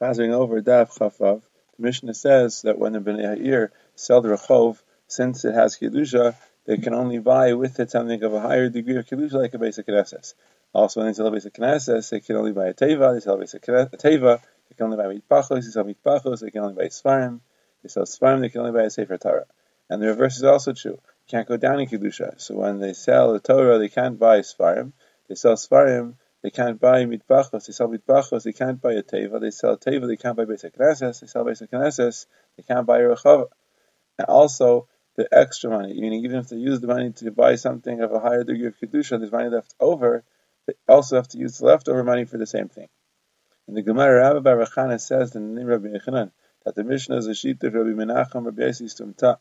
Chazing over Daf Chafav, the Mishnah says that when the Bnei Ha'ir sell the Rechov, since it has Kedusha, they can only buy with it something of a higher degree of Kedusha, like a Beis Knesses. Also, when they sell a Beis Knesses, they can only buy a Teva, they sell a basic Teva, they can only buy Mitpachos, they sell Mitpachos, they can only buy Svarim, they sell Svarim, they can only buy a Sefer Torah. And the reverse is also true. You can't go down in Kedusha. So when they sell the Torah, they can't buy Svarim. They sell Svarim, they can't buy mitpachos, they sell mitpachos, they can't buy a teva, they sell teva, they can't buy beis knesses, they sell beis knesses, they can't buy a rechava. And also, the extra money, meaning even if they use the money to buy something of a higher degree of kedusha, there's money left over, they also have to use the leftover money for the same thing. And the Gemara Rabbi Bar Chana says in the Rabbi Yochanan that the Mishnah is a sheet of Rabbi Menachem Rabbi Yossi Stumta,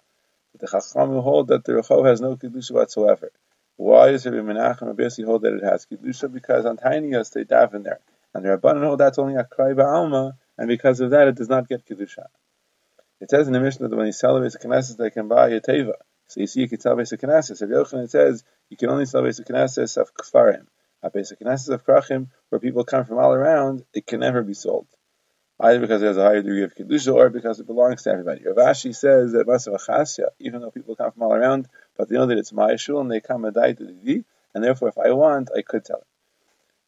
that the Chacham hold that the rechov has no kedusha whatsoever. Why does Rabbi Menachem hold that it has kedusha? Because on Tainiyas they daven there, and the Rabbanan hold that's only a krai ba'alma, and because of that it does not get kedusha. It says in the Mishnah that when you sell a beis knesses, they can buy a teva. So you see, you can sell beis knesses. Rabbi Yochanan says you can only sell beis knesses of kfarim. A beis knesses of krachim, where people come from all around, it can never be sold either because it has a higher degree of kedusha or because it belongs to everybody. Rav Ashi says that Masav even though people come from all around, but they know that it's my shul and they come and die to the D, and therefore if I want, I could tell it.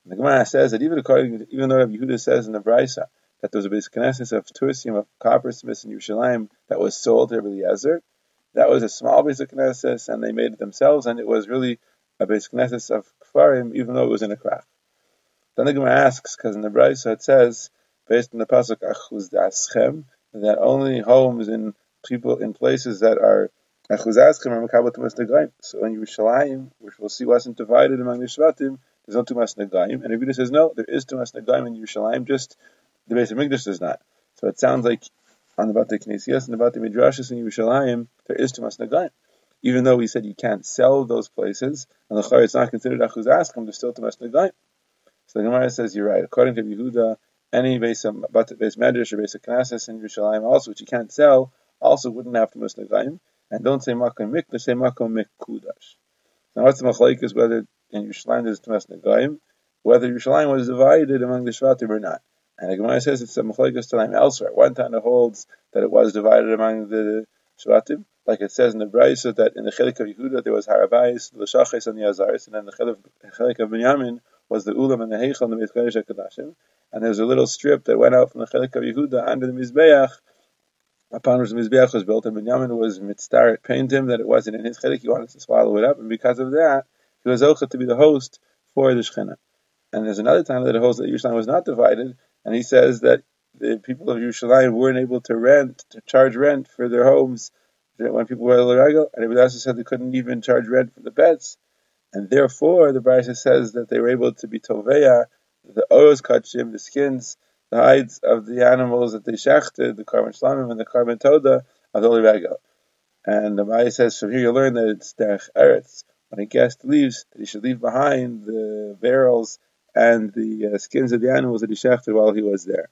And the Gemara says that even according even though Rabbi Yehuda says in the Brisa that there was a basic of Tursim of copper smiths in Yerushalayim that was sold to Rabbi Eliezer, that was a small beis knesset and they made it themselves, and it was really a beis knesset of Kfarim, even though it was in a crack. Then the Gemara asks, because in the Brisa it says based on the pasuk Achuz Daschem, that only homes in people in places that are So in Yerushalayim, which we'll see wasn't divided among the Shvatim, there's no Tumas Negaim. And Rebbe says no, there is Tumas Negaim in Yerushalayim, just the base of Mikdash does not. So it sounds like on the Bate Knesias and the Bate Midrashis in Yerushalayim, there is Tumas Negaim. Even though we said you can't sell those places, and the it's not considered Achuz Daschem, there's still Tumas Negaim. So the Gemara says you're right. According to Yehuda, any base of base medrash or base of knesses in Yerushalayim also, which you can't sell, also wouldn't have to musnagayim. And don't say makom mikdash, say makom mikudash. Now, what's the machlekes whether in Yerushalayim there's Nagaim, whether Yerushalayim was divided among the Shvatim or not. And the Gemara says it's a machlekes time elsewhere. One it holds that it was divided among the Shvatim, like it says in the Brisa that in the Chelik of Yehuda there was Harabais, the Shaches, and the Azaris, and then the Chelik of Binyamin was the Ulam and the Heichel and the Beit Kadashim and there's a little strip that went out from the Chelik of Yehuda under the Mizbeach, upon which the Mizbeach was built, and Binyamin was mitzvah pained him that it wasn't in his Chelik, he wanted to swallow it up, and because of that, he was Ocha to be the host for the Shechina. And there's another time that the host that Yerushalayim was not divided, and he says that the people of Yerushalayim weren't able to rent, to charge rent for their homes when people were L'Regel, and Ibn also said they couldn't even charge rent for the beds. And therefore, the Brisa says that they were able to be Toveya the oros kachim, the skins, the hides of the animals that they shechted, the korban shlamim and the korban toda of the regal. And the Maya says from here you learn that it's derech eretz. When a guest leaves, that he should leave behind the barrels and the uh, skins of the animals that he shechted while he was there.